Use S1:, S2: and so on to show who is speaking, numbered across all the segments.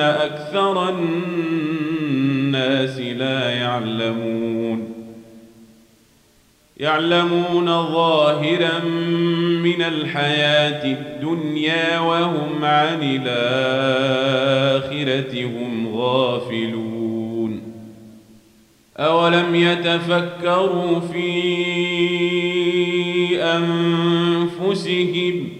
S1: أكثر الناس لا يعلمون يعلمون ظاهرا من الحياة الدنيا وهم عن الآخرة هم غافلون أولم يتفكروا في أنفسهم ؟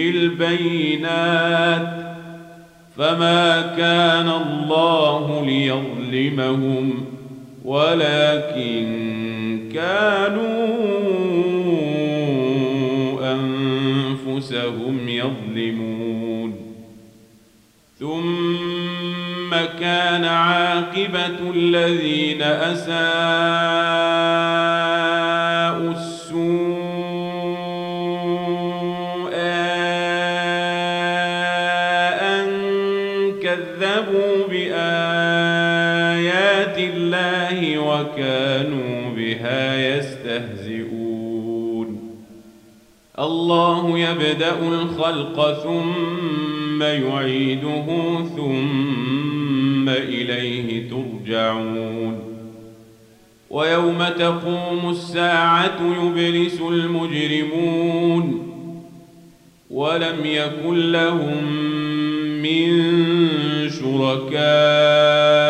S1: بالبينات فما كان الله ليظلمهم ولكن كانوا أنفسهم يظلمون. ثم كان عاقبة الذين أساءوا بآيات الله وكانوا بها يستهزئون. الله يبدأ الخلق ثم يعيده ثم إليه ترجعون. ويوم تقوم الساعة يبلس المجرمون. ولم يكن لهم من شركائهم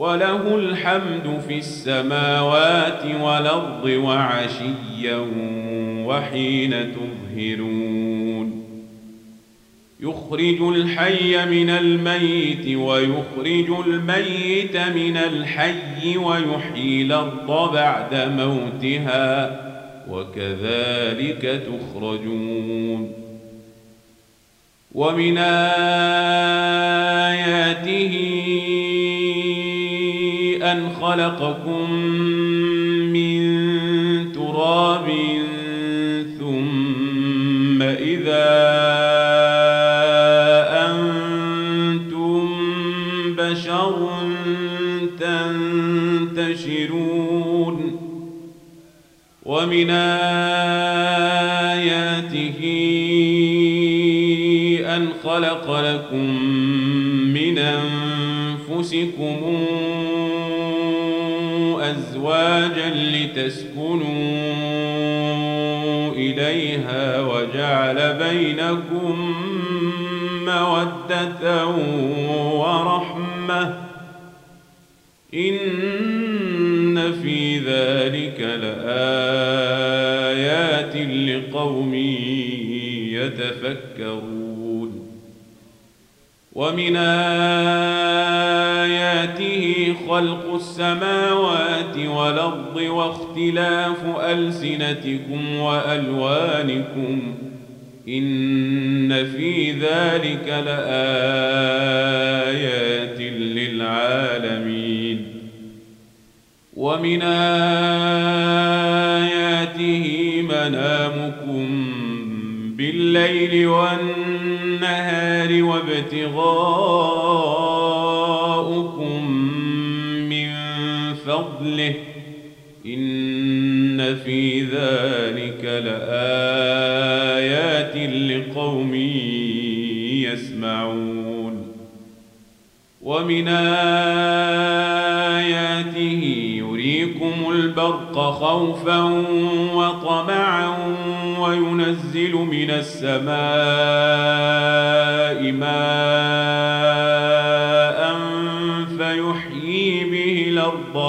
S1: وله الحمد في السماوات والأرض وعشيا وحين تظهرون. يخرج الحي من الميت ويخرج الميت من الحي ويحيي الأرض بعد موتها وكذلك تخرجون. ومن أن خلقكم من تراب ثم إذا أنتم بشر تنتشرون ومن آياته أن خلق لكم من أنفسكم أزواجا لتسكنوا إليها وجعل بينكم مودة ورحمة. إن في ذلك لآيات لقوم يتفكرون. ومن آياته خلق السماوات والأرض واختلاف ألسنتكم وألوانكم إن في ذلك لآيات للعالمين ومن آياته منامكم بالليل والنهار وابتغاؤكم فضله إن في ذلك لآيات لقوم يسمعون. ومن آياته يريكم البرق خوفا وطمعا وينزل من السماء ماء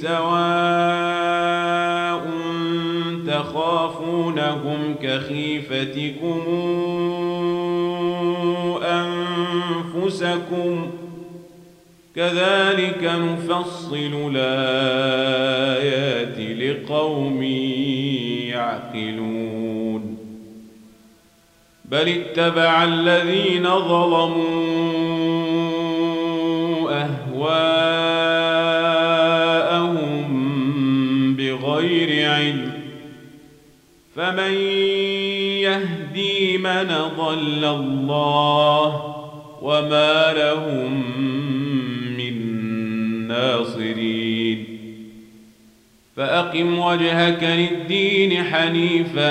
S1: سواء تخافونهم كخيفتكم أنفسكم كذلك نفصل الآيات لقوم يعقلون. بل اتبع الذين ظلموا فمن يهدي من ضل الله وما لهم من ناصرين. فأقم وجهك للدين حنيفا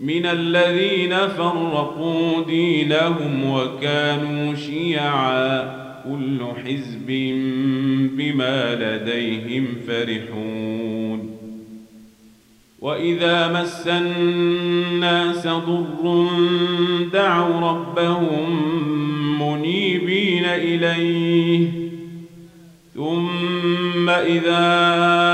S1: من الذين فرقوا دينهم وكانوا شيعا. كل حزب بما لديهم فرحون. وإذا مس الناس ضر دعوا ربهم منيبين إليه. ثم إذا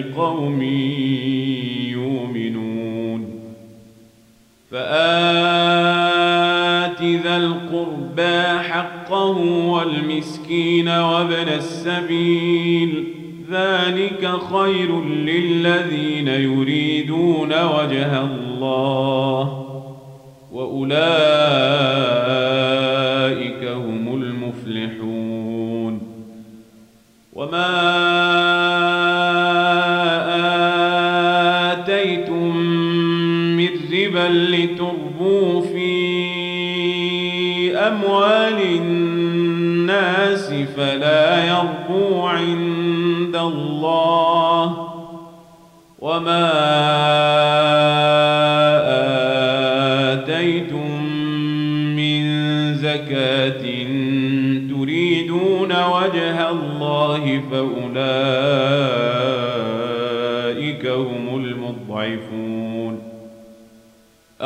S1: لقوم يؤمنون. فآت ذا القربى حقه والمسكين وابن السبيل. ذلك خير للذين يريدون وجه الله. وأولئك هم المفلحون. وما أموال الناس فلا يربو عند الله وما آتيتم من زكاة تريدون وجه الله فأولئك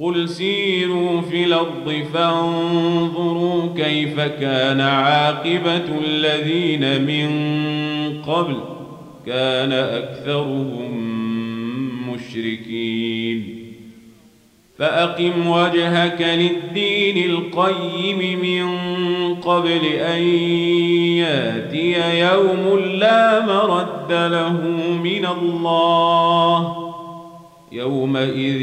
S1: قل سيروا في الأرض فانظروا كيف كان عاقبه الذين من قبل كان اكثرهم مشركين فاقم وجهك للدين القيم من قبل ان ياتي يوم لا مرد له من الله يومئذ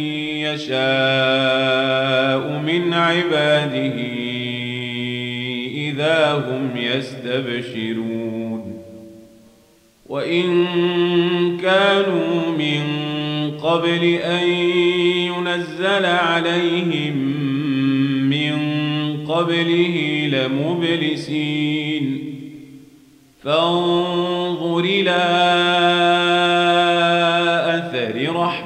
S1: يشاء من عباده إذا هم يستبشرون. وإن كانوا من قبل أن ينزل عليهم من قبله لمبلسين. فانظر إلى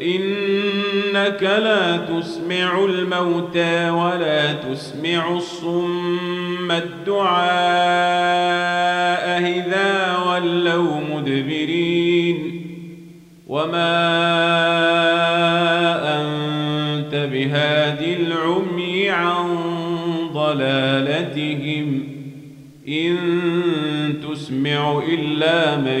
S1: فإنك لا تسمع الموتى ولا تسمع الصم الدعاء إذا ولوا مدبرين. وما أنت بهاد العمي عن ضلالتهم. إن تسمع إلا من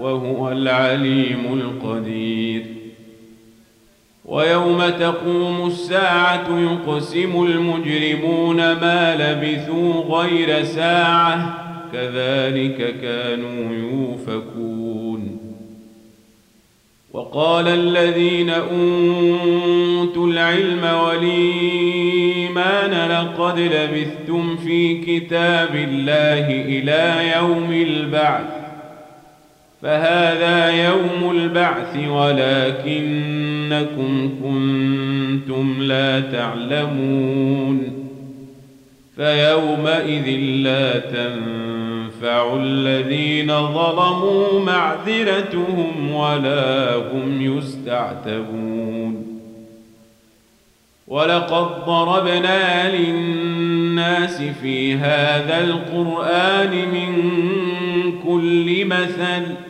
S1: وهو العليم القدير. ويوم تقوم الساعة يقسم المجرمون ما لبثوا غير ساعة كذلك كانوا يوفكون. وقال الذين أوتوا العلم والإيمان لقد لبثتم في كتاب الله إلى يوم البعث. فهذا يوم البعث ولكنكم كنتم لا تعلمون فيومئذ لا تنفع الذين ظلموا معذرتهم ولا هم يستعتبون ولقد ضربنا للناس في هذا القرآن من كل مثل